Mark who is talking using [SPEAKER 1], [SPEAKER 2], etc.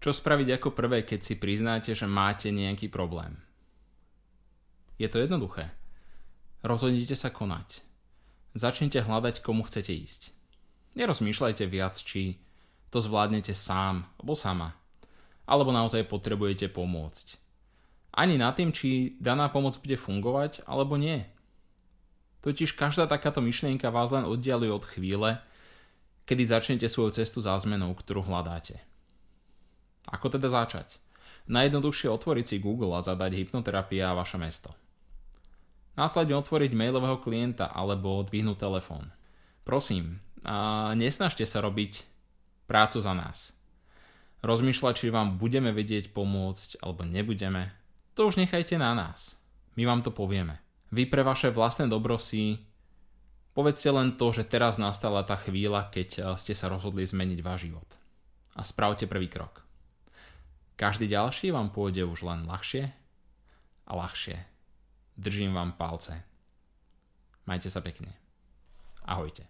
[SPEAKER 1] Čo spraviť ako prvé, keď si priznáte, že máte nejaký problém? Je to jednoduché. Rozhodnite sa konať. Začnite hľadať, komu chcete ísť. Nerozmýšľajte viac, či to zvládnete sám alebo sama. Alebo naozaj potrebujete pomôcť. Ani na tým, či daná pomoc bude fungovať alebo nie. Totiž každá takáto myšlienka vás len oddialuje od chvíle, kedy začnete svoju cestu za zmenou, ktorú hľadáte. Ako teda začať? Najjednoduchšie otvoriť si Google a zadať hypnoterapia a vaše mesto. Následne otvoriť mailového klienta alebo dvihnúť telefón. Prosím, a nesnažte sa robiť prácu za nás. Rozmýšľať, či vám budeme vedieť pomôcť alebo nebudeme, to už nechajte na nás. My vám to povieme. Vy pre vaše vlastné dobro si povedzte len to, že teraz nastala tá chvíľa, keď ste sa rozhodli zmeniť váš život. A spravte prvý krok. Každý ďalší vám pôjde už len ľahšie a ľahšie. Držím vám palce. Majte sa pekne. Ahojte.